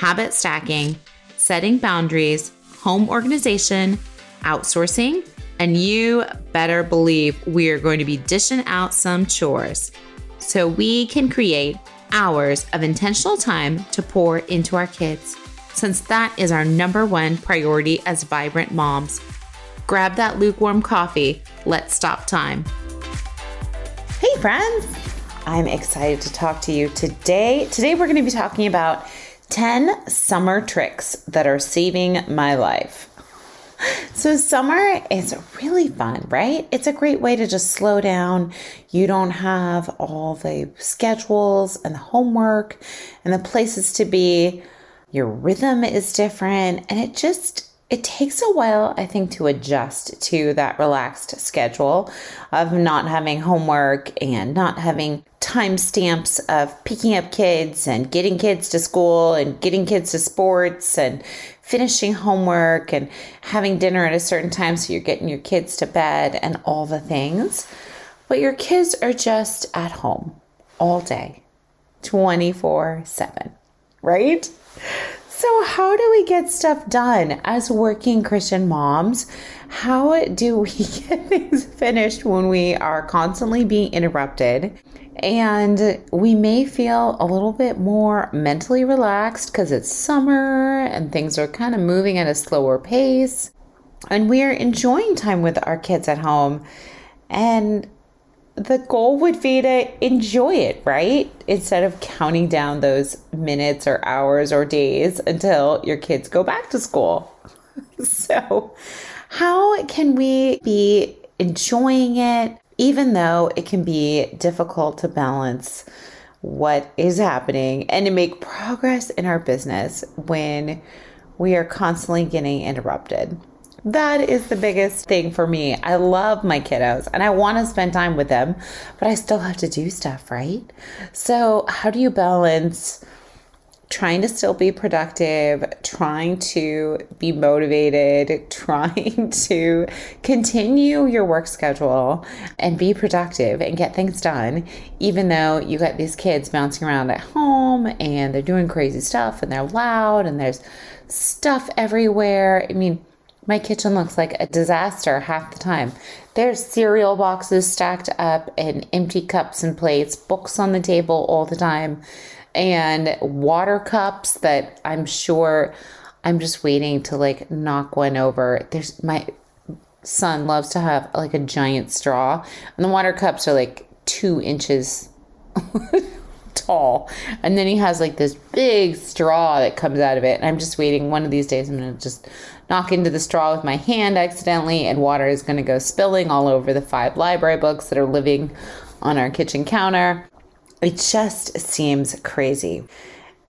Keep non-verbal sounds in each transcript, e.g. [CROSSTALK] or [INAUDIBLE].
habit stacking, setting boundaries, home organization, outsourcing, and you better believe we are going to be dishing out some chores so we can create hours of intentional time to pour into our kids, since that is our number one priority as vibrant moms. Grab that lukewarm coffee. Let's stop time. Hey, friends! I'm excited to talk to you today. Today, we're going to be talking about 10 summer tricks that are saving my life. So, summer is really fun, right? It's a great way to just slow down. You don't have all the schedules and the homework and the places to be. Your rhythm is different, and it just it takes a while, I think, to adjust to that relaxed schedule of not having homework and not having timestamps of picking up kids and getting kids to school and getting kids to sports and finishing homework and having dinner at a certain time so you're getting your kids to bed and all the things. But your kids are just at home all day, 24 7, right? So, how do we get stuff done as working Christian moms? How do we [LAUGHS] get things finished when we are constantly being interrupted? And we may feel a little bit more mentally relaxed because it's summer and things are kind of moving at a slower pace. And we're enjoying time with our kids at home. And the goal would be to enjoy it, right? Instead of counting down those minutes or hours or days until your kids go back to school. [LAUGHS] so, how can we be enjoying it, even though it can be difficult to balance what is happening and to make progress in our business when we are constantly getting interrupted? That is the biggest thing for me. I love my kiddos and I want to spend time with them, but I still have to do stuff, right? So, how do you balance trying to still be productive, trying to be motivated, [LAUGHS] trying to continue your work schedule and be productive and get things done, even though you got these kids bouncing around at home and they're doing crazy stuff and they're loud and there's stuff everywhere. I mean, my kitchen looks like a disaster half the time. There's cereal boxes stacked up and empty cups and plates, books on the table all the time, and water cups that I'm sure I'm just waiting to like knock one over. There's my son loves to have like a giant straw, and the water cups are like two inches tall. And then he has like this big straw that comes out of it. And I'm just waiting. One of these days, I'm going to just knock into the straw with my hand accidentally, and water is going to go spilling all over the five library books that are living on our kitchen counter. It just seems crazy.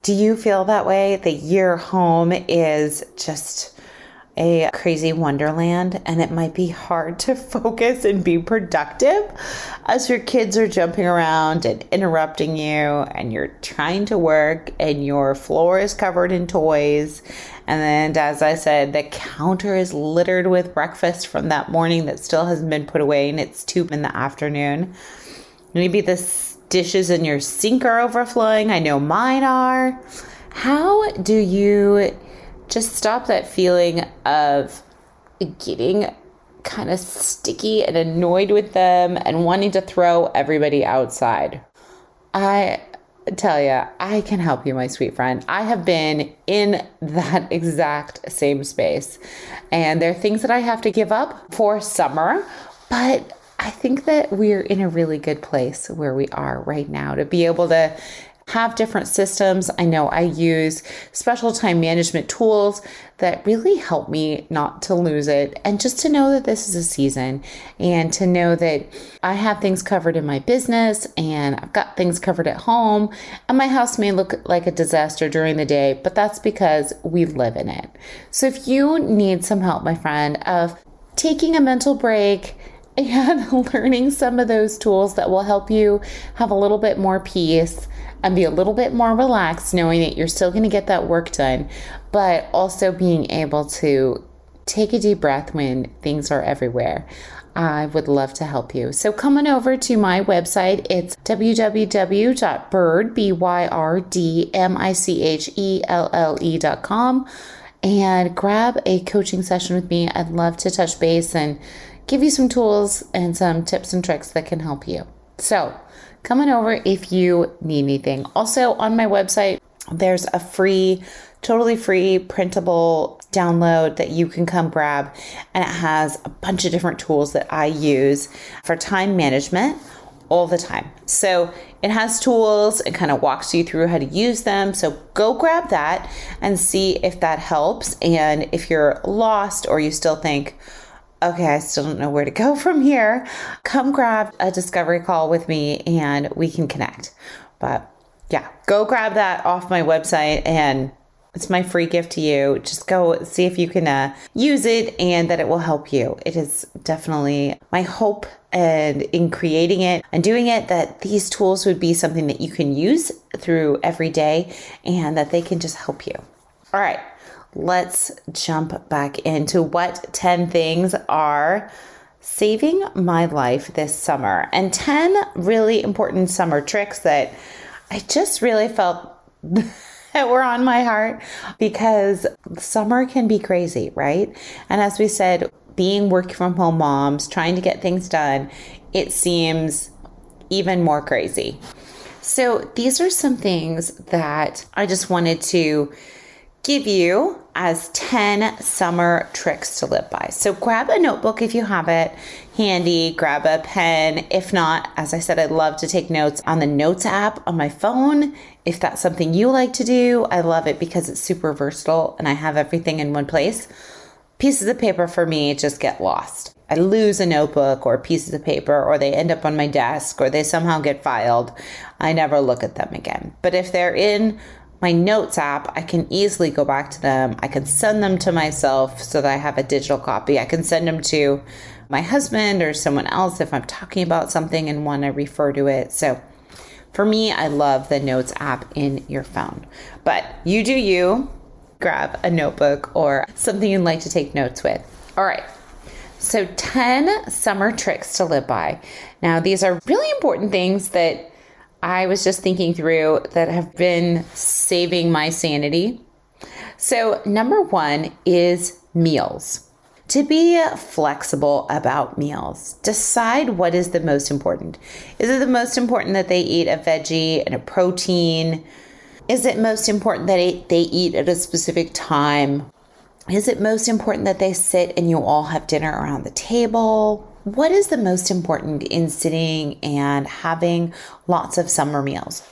Do you feel that way? That your home is just a crazy wonderland and it might be hard to [LAUGHS] focus and be productive as your kids are jumping around and interrupting you and you're trying to work and your floor is covered in toys. And then as I said the counter is littered with breakfast from that morning that still hasn't been put away and it's 2 in the afternoon. Maybe the dishes in your sink are overflowing. I know mine are. How do you just stop that feeling of getting kind of sticky and annoyed with them and wanting to throw everybody outside. I tell you, I can help you, my sweet friend. I have been in that [LAUGHS] exact same space. And there are things that I have to give up for summer, but I think that we're in a really good place where we are right now to be able to have different systems. I know I use special time management tools that really help me not to lose it and just to know that this is a season and to know that I have things covered in my business and I've got things covered at home. And my house may look like a disaster during the day, but that's because we live in it. So if you need some help, my friend, of taking a mental break, and [LAUGHS] learning some of those tools that will help you have a little bit more peace and be a little bit more relaxed, knowing that you're still going to get that work done, but also being able to take a deep breath when things are everywhere. I would love to help you. So come on over to my website. It's www.byrd, and grab a coaching session with me. I'd love to touch base and give you some tools and some tips and tricks that can help you. So come on over if you need anything. Also, on my website, there's a free, totally free printable download that you can come grab, and it has a bunch of different tools that I use for time management all the time. So it has tools, it kind of walks you through how to use them. So go grab that and see if that helps. And if you're lost or you still think, okay, I still don't know where to go [LAUGHS] from here, come grab a discovery call with me and we can connect. But yeah, go grab that off my website and it's my free gift to you. Just go see if you can uh, use it and that it will help you. It is definitely my hope and in creating it and doing it that these tools would be something that you can use through every day and that they can just help you. All right let's jump back into what 10 things are saving my life this summer and 10 really important summer tricks that I just really felt [LAUGHS] that were on my heart because summer can be crazy, right? And as we said, being work from home moms, trying to get things done, it seems even more crazy. So, these are some things that I just wanted to give you as 10 summer tricks to live by. So grab a notebook if you have it handy, grab a pen. If not, as I said, I love to take notes on the Notes app on my phone. If that's something you like to do, I love it because it's super versatile and I have everything in one place. Pieces of paper for me just get lost. I lose a notebook or pieces of paper, or they end up on my desk, or they somehow get filed. I never look at them again. But if they're in my notes app, I can easily go back to them. I can send them to myself so that I have a digital copy. I can send them to my husband or someone else if I'm talking about something and want to refer to it. So for me, I love the notes app in your phone. But you do you. Grab a notebook or something you'd like to take notes with. All right. So, 10 summer tricks to live by. Now, these are really important things that I was just thinking through that have been saving my sanity. So, number one is meals. To be flexible about meals, decide what is the most important. Is it the most important that they eat a veggie and a protein? Is it most important that they eat at a specific time? Is it most important that they sit and you all have dinner around the table? What is the most important in sitting and having lots of summer meals?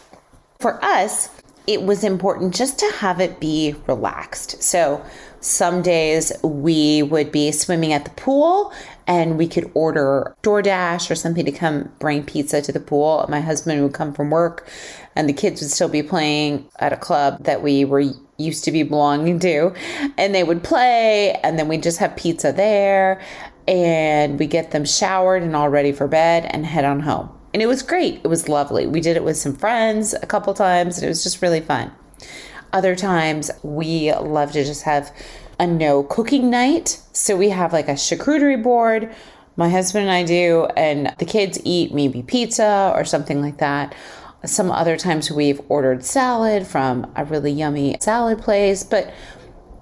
For us, it was important just to have it be relaxed. So, some days we would be swimming at the pool and we could order DoorDash or something to come bring pizza to the pool. My husband would come from work and the kids would still be playing at a club that we were used to be belonging to and they would play and then we'd just have pizza there and we get them showered and all ready for bed and head on home. And it was great. It was lovely. We did it with some friends a couple times and it was just really fun. Other times we love to just have a no cooking night. So we have like a charcuterie board. My husband and I do, and the kids eat maybe pizza or something like that. Some other times we've ordered salad from a really yummy salad place, but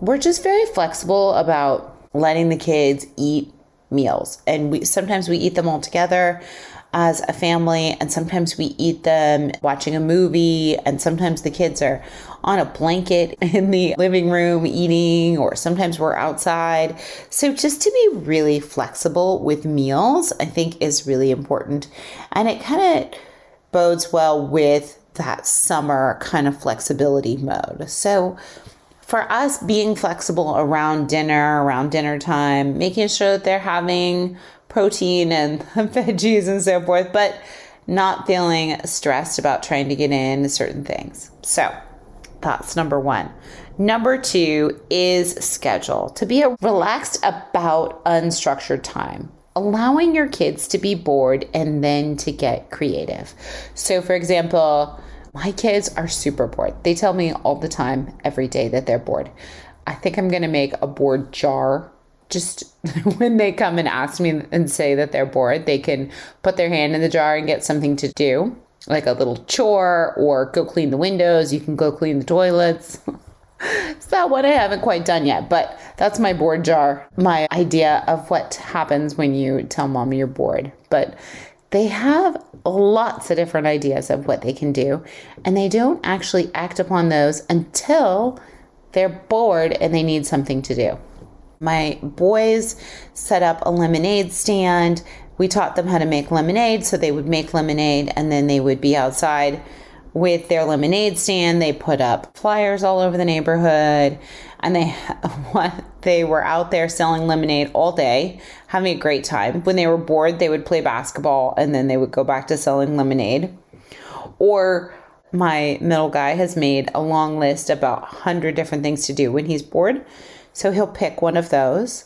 we're just very flexible about letting the kids eat meals and we sometimes we eat them all together as a family, and sometimes we eat them watching a movie, and sometimes the kids are on a blanket [LAUGHS] in the living room eating, or sometimes we're outside. So, just to be really flexible with meals, I think is really important. And it kind of bodes well with that summer kind of flexibility mode. So, for us, being flexible around dinner, around dinner time, making sure that they're having protein and [LAUGHS] veggies and so forth, but not feeling stressed about trying to get in certain things. So that's number one. Number two is schedule. To be relaxed about unstructured time allowing your kids to be bored and then to get creative. So, for example, my kids are super bored. They tell me all the time, every day, that they're bored. I think I'm going to make a bored jar just [LAUGHS] when they come and ask me and say that they're bored, they can put their hand in the jar and get something to do, like a little chore or go clean the windows. You can go clean the toilets. [LAUGHS] it's that one I haven't quite done yet, but that's my bored jar, my idea of what happens when you tell mom you're bored. But they have lots of different ideas of what they can do, and they don't actually act upon those until they're bored and they need something to do. My boys set up a lemonade stand. We taught them how to make lemonade, so they would make lemonade and then they would be outside with their lemonade stand. They put up flyers all over the neighborhood and they [LAUGHS] they were out there selling lemonade all day, having a great time. When they were bored, they would play basketball and then they would go back to selling lemonade. Or my middle guy has made a long list about 100 different things to do when he's bored. So he'll pick one of those.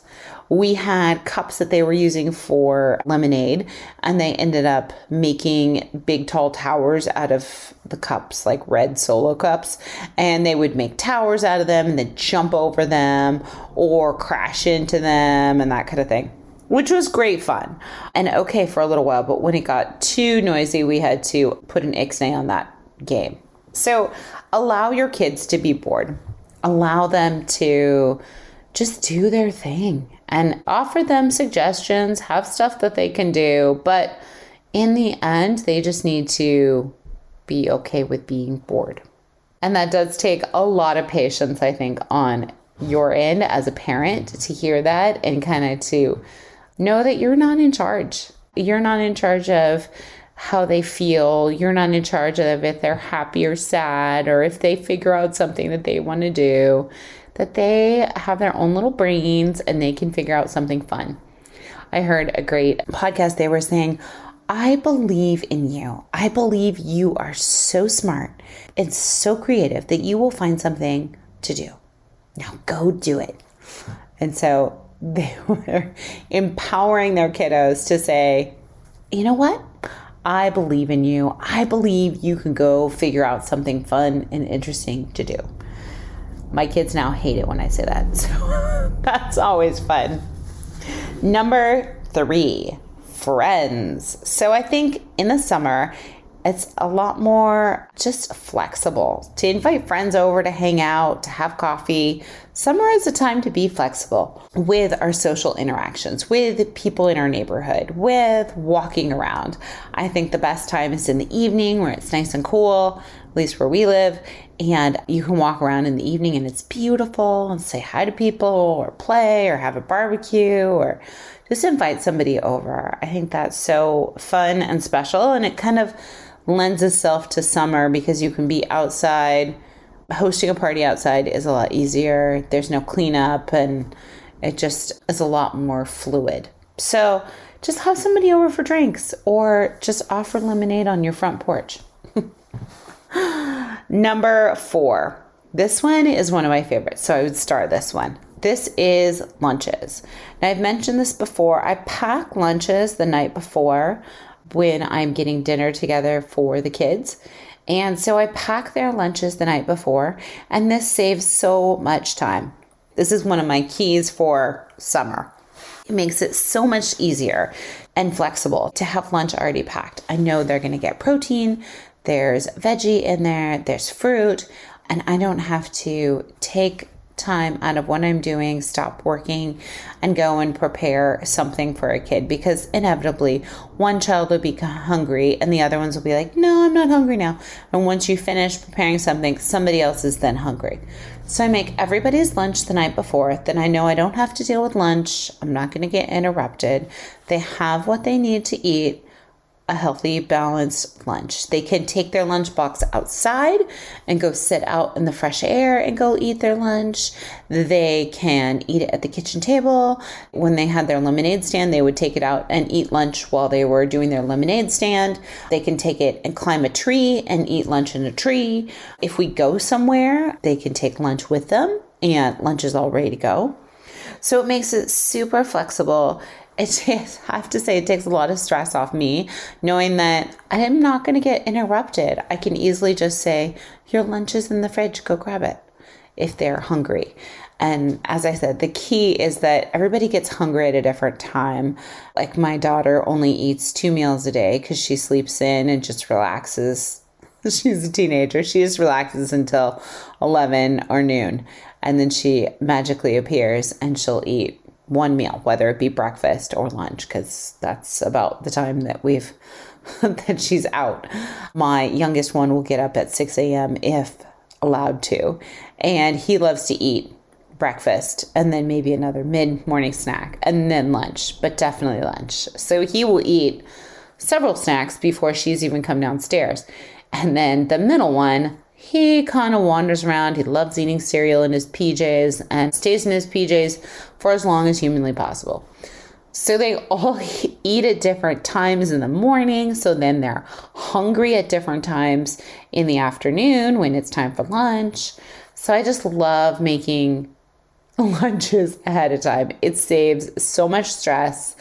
We had cups that they were using for lemonade, and they ended up making big tall towers out of the cups, like red solo cups. And they would make towers out of them and then jump over them or crash into them and that kind of thing which was great fun and okay for a little while. But when it got too noisy, we had to put an ixnay on that game. So allow your kids to be bored, allow them to just do their thing and offer them suggestions, have stuff that they can do. But in the end, they just need to be okay with being bored. And that does take a lot of patience, I think, on your end as a parent to hear that and kind of to know that you're not in charge. You're not in charge of how they feel. You're not in charge of if they're happy or sad or if they figure out something that they want to do that they have their own little brains and they can figure out something fun. I heard a great podcast. They were saying, I believe in you. I believe you are so smart and so creative that you will find something to do. Now go do it. And so [LAUGHS] they were empowering their kiddos to say, you know what? I believe in you. I believe you can go figure out something fun and interesting to do. My kids now hate it when I say that. [LAUGHS] So that's always fun. Number three, friends. So I think in the summer, it's a lot more just flexible to invite friends over to hang out, to have coffee. Summer is a time to be flexible with our social interactions, with people in our neighborhood, with walking around. I think the best time is in the evening where it's nice and cool, at least where we live, and you can walk around in the evening and it's beautiful and say hi to people or play or have a barbecue or just invite somebody over. I think that's so fun and special and it kind of lends itself to summer because you can be outside. Hosting a party outside is a lot easier. There's no cleanup and it just is a lot more fluid. So just have somebody over for drinks or just offer lemonade on your front porch. [LAUGHS] Number four. This one is one of my favorites. So I would start this one. This is lunches. Now, I've mentioned this before. I pack lunches the night before when I'm getting dinner together for the kids. And so I pack their lunches the night before, and this saves so much time. This is one of my keys for summer. It makes it so much easier and flexible to have lunch already packed. I know they're going to get protein, there's veggie in there, there's fruit, and I don't have to take time out of what I'm doing, stop working, and go and prepare something for a kid because inevitably one child will be hungry and the other ones will be like, No, I'm not hungry now. And once you finish preparing something, somebody else is then hungry. So I make everybody's lunch the night before. Then I know I don't have to deal with lunch. I'm not going to get interrupted. They have what they need to eat a healthy, balanced lunch. They can take their lunchbox outside and go sit out in the fresh air and go eat their lunch. They can eat it at the kitchen table. When they had their lemonade stand, they would take it out and eat lunch while they were doing their lemonade stand. They can take it and climb a tree and eat lunch in a tree. If we go somewhere, they can take lunch with them and lunch is all ready to go. So it makes it super flexible it [LAUGHS] I have to say it takes a lot of stress off me knowing that I am not going to get interrupted. I can easily just say, Your lunch is in the fridge, go grab it if they're hungry. And as I said, the key is that everybody gets hungry at a different time. Like my daughter only eats two meals a day because she sleeps in and just relaxes. [LAUGHS] She's a teenager. She just relaxes until 11 or noon. And then she magically appears and she'll eat one meal, whether it be breakfast or lunch, because that's about the time that we've [LAUGHS] that she's out. My youngest one will get up at 6 a.m. if allowed to, and he loves to eat breakfast and then maybe another mid morning snack and then lunch, but definitely lunch. So he will eat several snacks before she's even come downstairs. And then the middle one he kind of wanders around. He loves eating cereal in his PJs and stays in his PJs for as long as humanly possible. So they [LAUGHS] all eat at different times in the morning. So then they're hungry at different times in the afternoon when it's time for lunch. So I just love making [LAUGHS] lunches ahead of time. It saves so much stress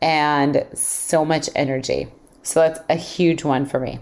and so much energy. So that's a huge one for me.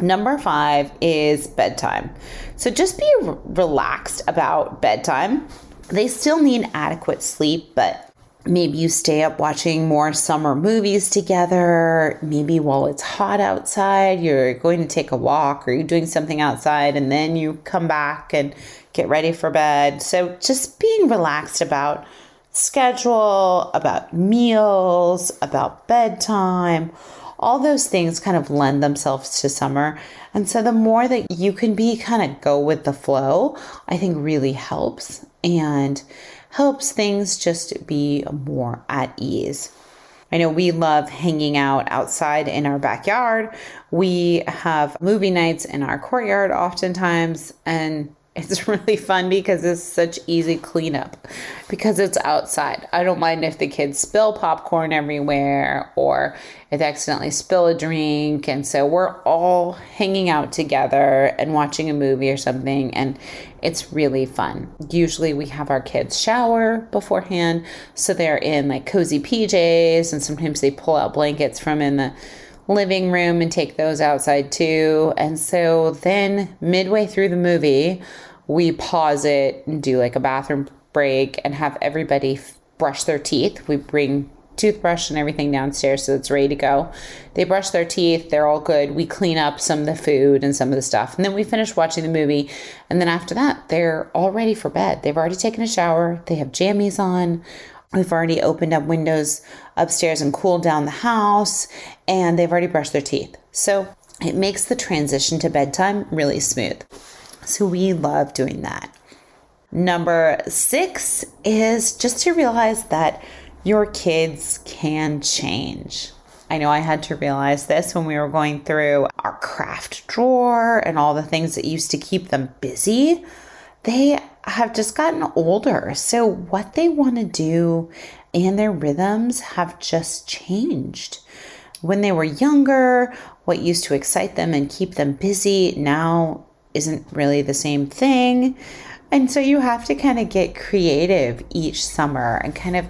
Number five is bedtime. So just be relaxed about bedtime. They still need adequate sleep, but maybe you stay up watching more summer movies together. Maybe while it's hot outside, you're going to take a walk or you're doing something outside and then you come back and get ready for bed. So just being relaxed about schedule, about meals, about bedtime all those things kind of lend themselves to summer. And so the more that you can be kind of go with the flow, I think really helps and helps things just be more at ease. I know we love hanging out outside in our backyard. We have movie nights in our courtyard oftentimes, and it's [LAUGHS] really fun because it's such easy cleanup because it's outside. I don't mind if the kids spill popcorn everywhere or if they accidentally spill a drink. And so we're all hanging out together and watching a movie or something. And it's really fun. Usually we have our kids shower beforehand. So they're in like cozy PJs and sometimes they pull out blankets from in the living room and take those outside too. And so then midway through the movie, we pause it and do like a bathroom break and have everybody brush their teeth. We bring toothbrush and everything downstairs so it's ready to go. They brush their teeth, they're all good. We clean up some of the food and some of the stuff. And then we finish watching the movie. And then after that, they're all ready for bed. They've already taken a shower, they have jammies on. We've already opened up windows upstairs and cooled down the house, and they've already brushed their teeth. So it makes the transition to bedtime really smooth. So we love doing that. Number six is just to realize that your kids can change. I know I had to realize this when we were going through our craft drawer and all the things that used to keep them busy. They have just gotten older. So, what they want to do and their rhythms have just changed. When they were younger, what used to excite them and keep them busy now isn't really the same thing. And so you have to kind of get creative each summer and kind of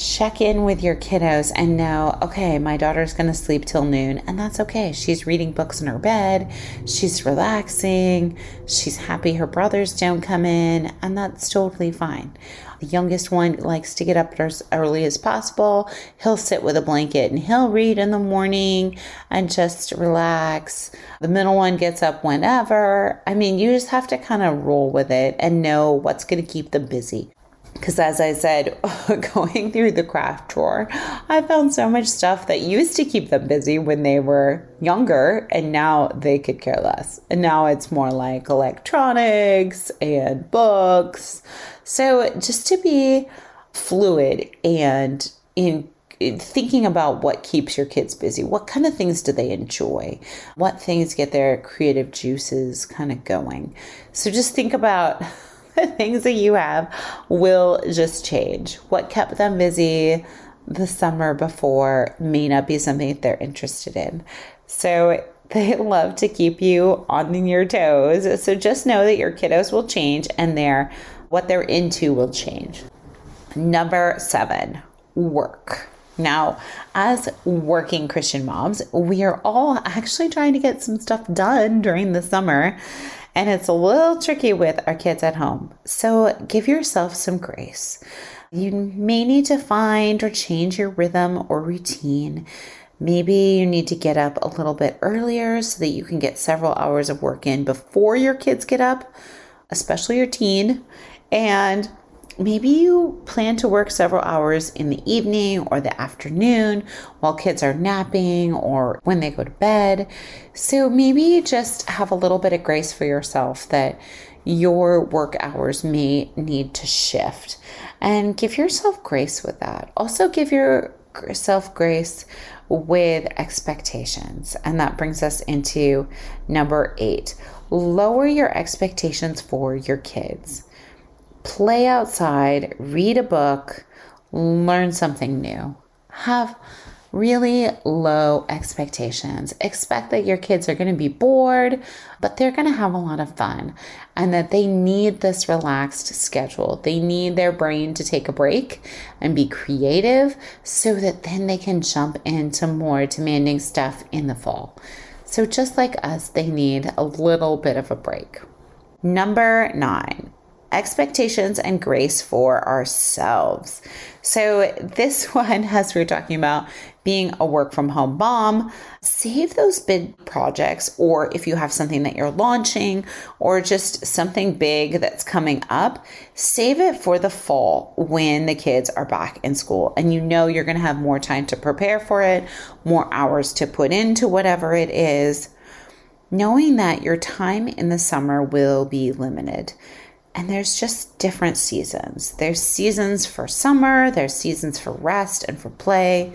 check in with your kiddos and know, okay, my daughter's going to sleep till noon, and that's okay. She's reading books in her bed, she's relaxing, she's happy her brothers don't come in, and that's totally fine. The youngest one likes to get up as early as possible. He'll sit with a blanket and he'll read in the morning and just relax. The middle one gets up whenever. I mean, you just have to kind of roll with it and know what's going to keep them busy because as I said, [LAUGHS] going through the craft drawer, I found so much stuff that used to keep them busy when they were younger, and now they could care less. And now it's more like electronics and books. So just to be fluid and in thinking about what keeps your kids busy. What kind of things do they enjoy? What things get their creative juices kind of going? So just think about [LAUGHS] the [LAUGHS] things that you have will just change. What kept them busy the summer before may not be something they're interested in. So [LAUGHS] they love to keep you on your toes. So just know that your kiddos will change and their what they're into will change. Number seven, work. Now, as working Christian moms, we are all actually trying to get some stuff done during the summer and it's a little tricky with our kids at home. So give yourself some grace. You may need to find or change your rhythm or routine. Maybe you need to get up a little bit earlier so that you can get several hours of work in before your kids get up, especially your teen. And maybe you plan to work several hours in the evening or the afternoon while kids are napping or when they go to bed. So maybe just have a little bit of grace for yourself that your work hours may need to shift and give yourself grace with that. Also, give yourself grace with expectations. And that brings us into number eight lower your expectations for your kids play outside, read a book, learn something new. Have really low expectations. Expect that your kids are going to be bored, but they're going to have a lot of fun and that they need this relaxed schedule. They need their brain to take a break and be creative so that then they can jump into more demanding stuff in the fall. So, just like us, they need a little bit of a break. Number nine, expectations and grace for ourselves. So, this [LAUGHS] one, as we are talking about being a work from home mom, save those big projects, or if you have something that you're launching, or just something big that's coming up, save it for the fall when the kids are back in school and you know you're going to have more time to prepare for it, more hours to put into whatever it is. Knowing that your time in the summer will be limited. And there's just different seasons. There's seasons for summer, there's seasons for rest and for play.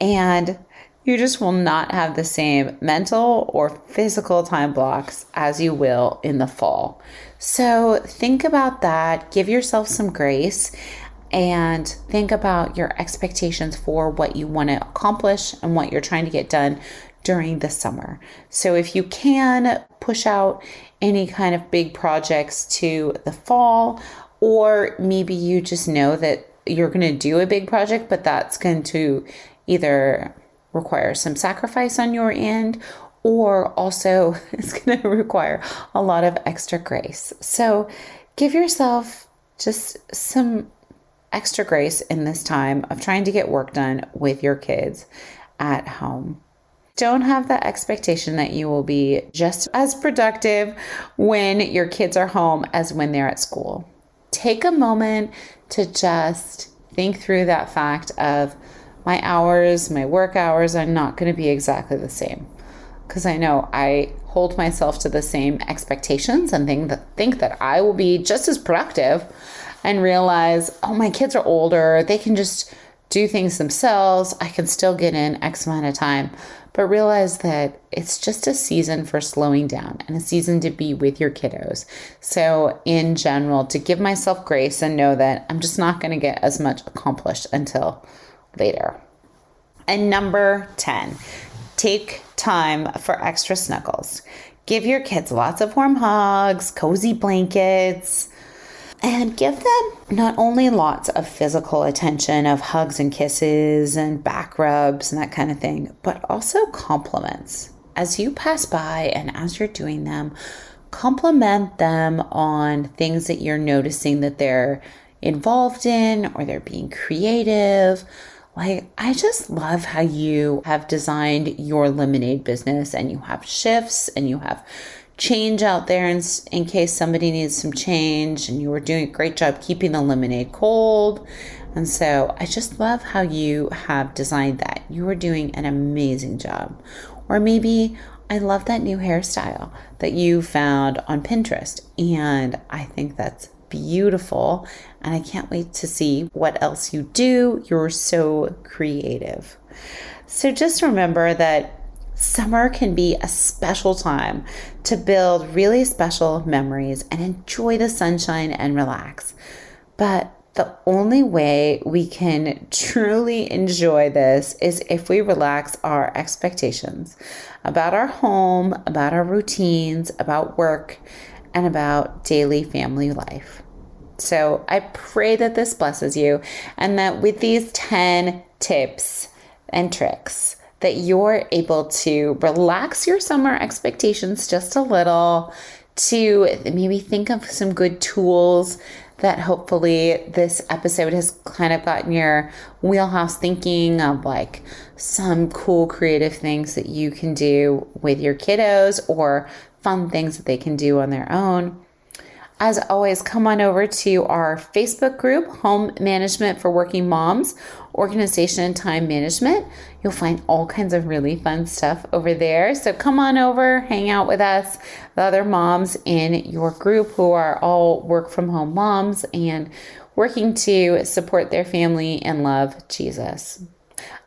And you just will not have the same mental or physical time blocks as you will in the fall. So think about that, give yourself some grace, and think about your expectations for what you want to accomplish and what you're trying to get done during the summer. So if you can push out any kind of big projects to the fall, or maybe you just know that you're going to do a big project, but that's going to either require some sacrifice on your end or also [LAUGHS] it's going to require a lot of extra grace. So give yourself just some extra grace in this time of trying to get work done with your kids at home. Don't have the expectation that you will be just as productive when your kids are home as when they're at school. Take a moment to just think through that fact of my hours, my work hours are not going to be exactly the same. Because I know I hold myself to the same expectations and think that, think that I will be just as productive and realize, oh, my kids are older. They can just do things themselves. I can still get in X amount of time but realize that it's just a season for slowing down and a season to be with your kiddos. So, in general, to give myself grace and know that I'm just not going to get as much accomplished until later. And number 10, take time for extra snuggles. Give your kids lots of warm hugs, cozy blankets, and give them not only lots of physical attention of hugs and kisses and back rubs and that kind of thing, but also compliments. As you pass by and as you're doing them, compliment them on things that you're noticing that they're involved in or they're being creative. Like, I just love how you have designed your lemonade business and you have shifts and you have change out there in, in case somebody needs some change and you were doing a great job keeping the lemonade cold. And so I just love how you have designed that. You are doing an amazing job. Or maybe I love that new hairstyle that you found on Pinterest. And I think that's beautiful. And I can't wait to see what else you do. You're so creative. So just remember that summer can be a special time to build really special memories and enjoy the sunshine and relax. But the only way we can [LAUGHS] truly enjoy this is if we relax our expectations about our home, about our routines, about work, and about daily family life. So I pray that this blesses you and that with these 10 tips and tricks, that you're able to relax your summer expectations just a little, to maybe think of some good tools that hopefully this episode has kind of gotten your wheelhouse thinking of like some cool creative things that you can do with your kiddos or fun things that they can do on their own. As always, come on over to our Facebook group, Home Management for Working Moms, Organization and Time Management. You'll find all kinds of really fun stuff over there. So come on over, hang out with us, the other moms in your group who are all work from home moms and working to support their family and love Jesus.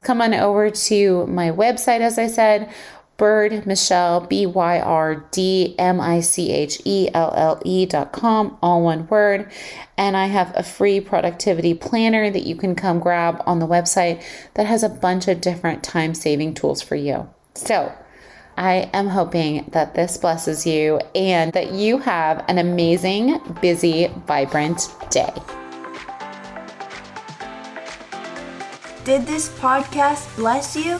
Come on over to my website, as I said, Byrd Michelle, B Y R D M I C H E L L E dot com, all one word. And I have a free productivity planner that you can come grab on the website that has a bunch of different time saving tools for you. So, I am hoping that this blesses you and that you have an amazing, busy, vibrant day. Did this podcast bless you?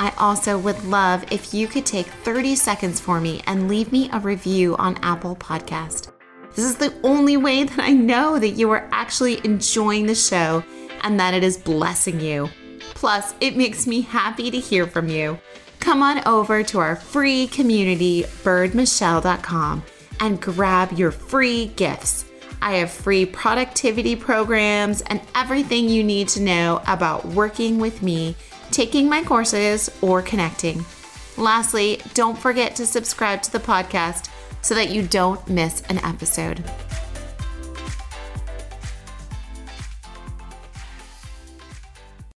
I also would love if you could take 30 seconds for me and leave me a review on Apple Podcast. This is the only way that I know that you are actually enjoying the show and that it is blessing you. Plus, it makes me happy to hear from you. Come on over to our free community, byrdmichelle.com, and grab your free gifts. I have free productivity programs and everything you need to know about working with me taking my courses, or connecting. Lastly, don't forget to subscribe to the podcast so that you don't miss an episode.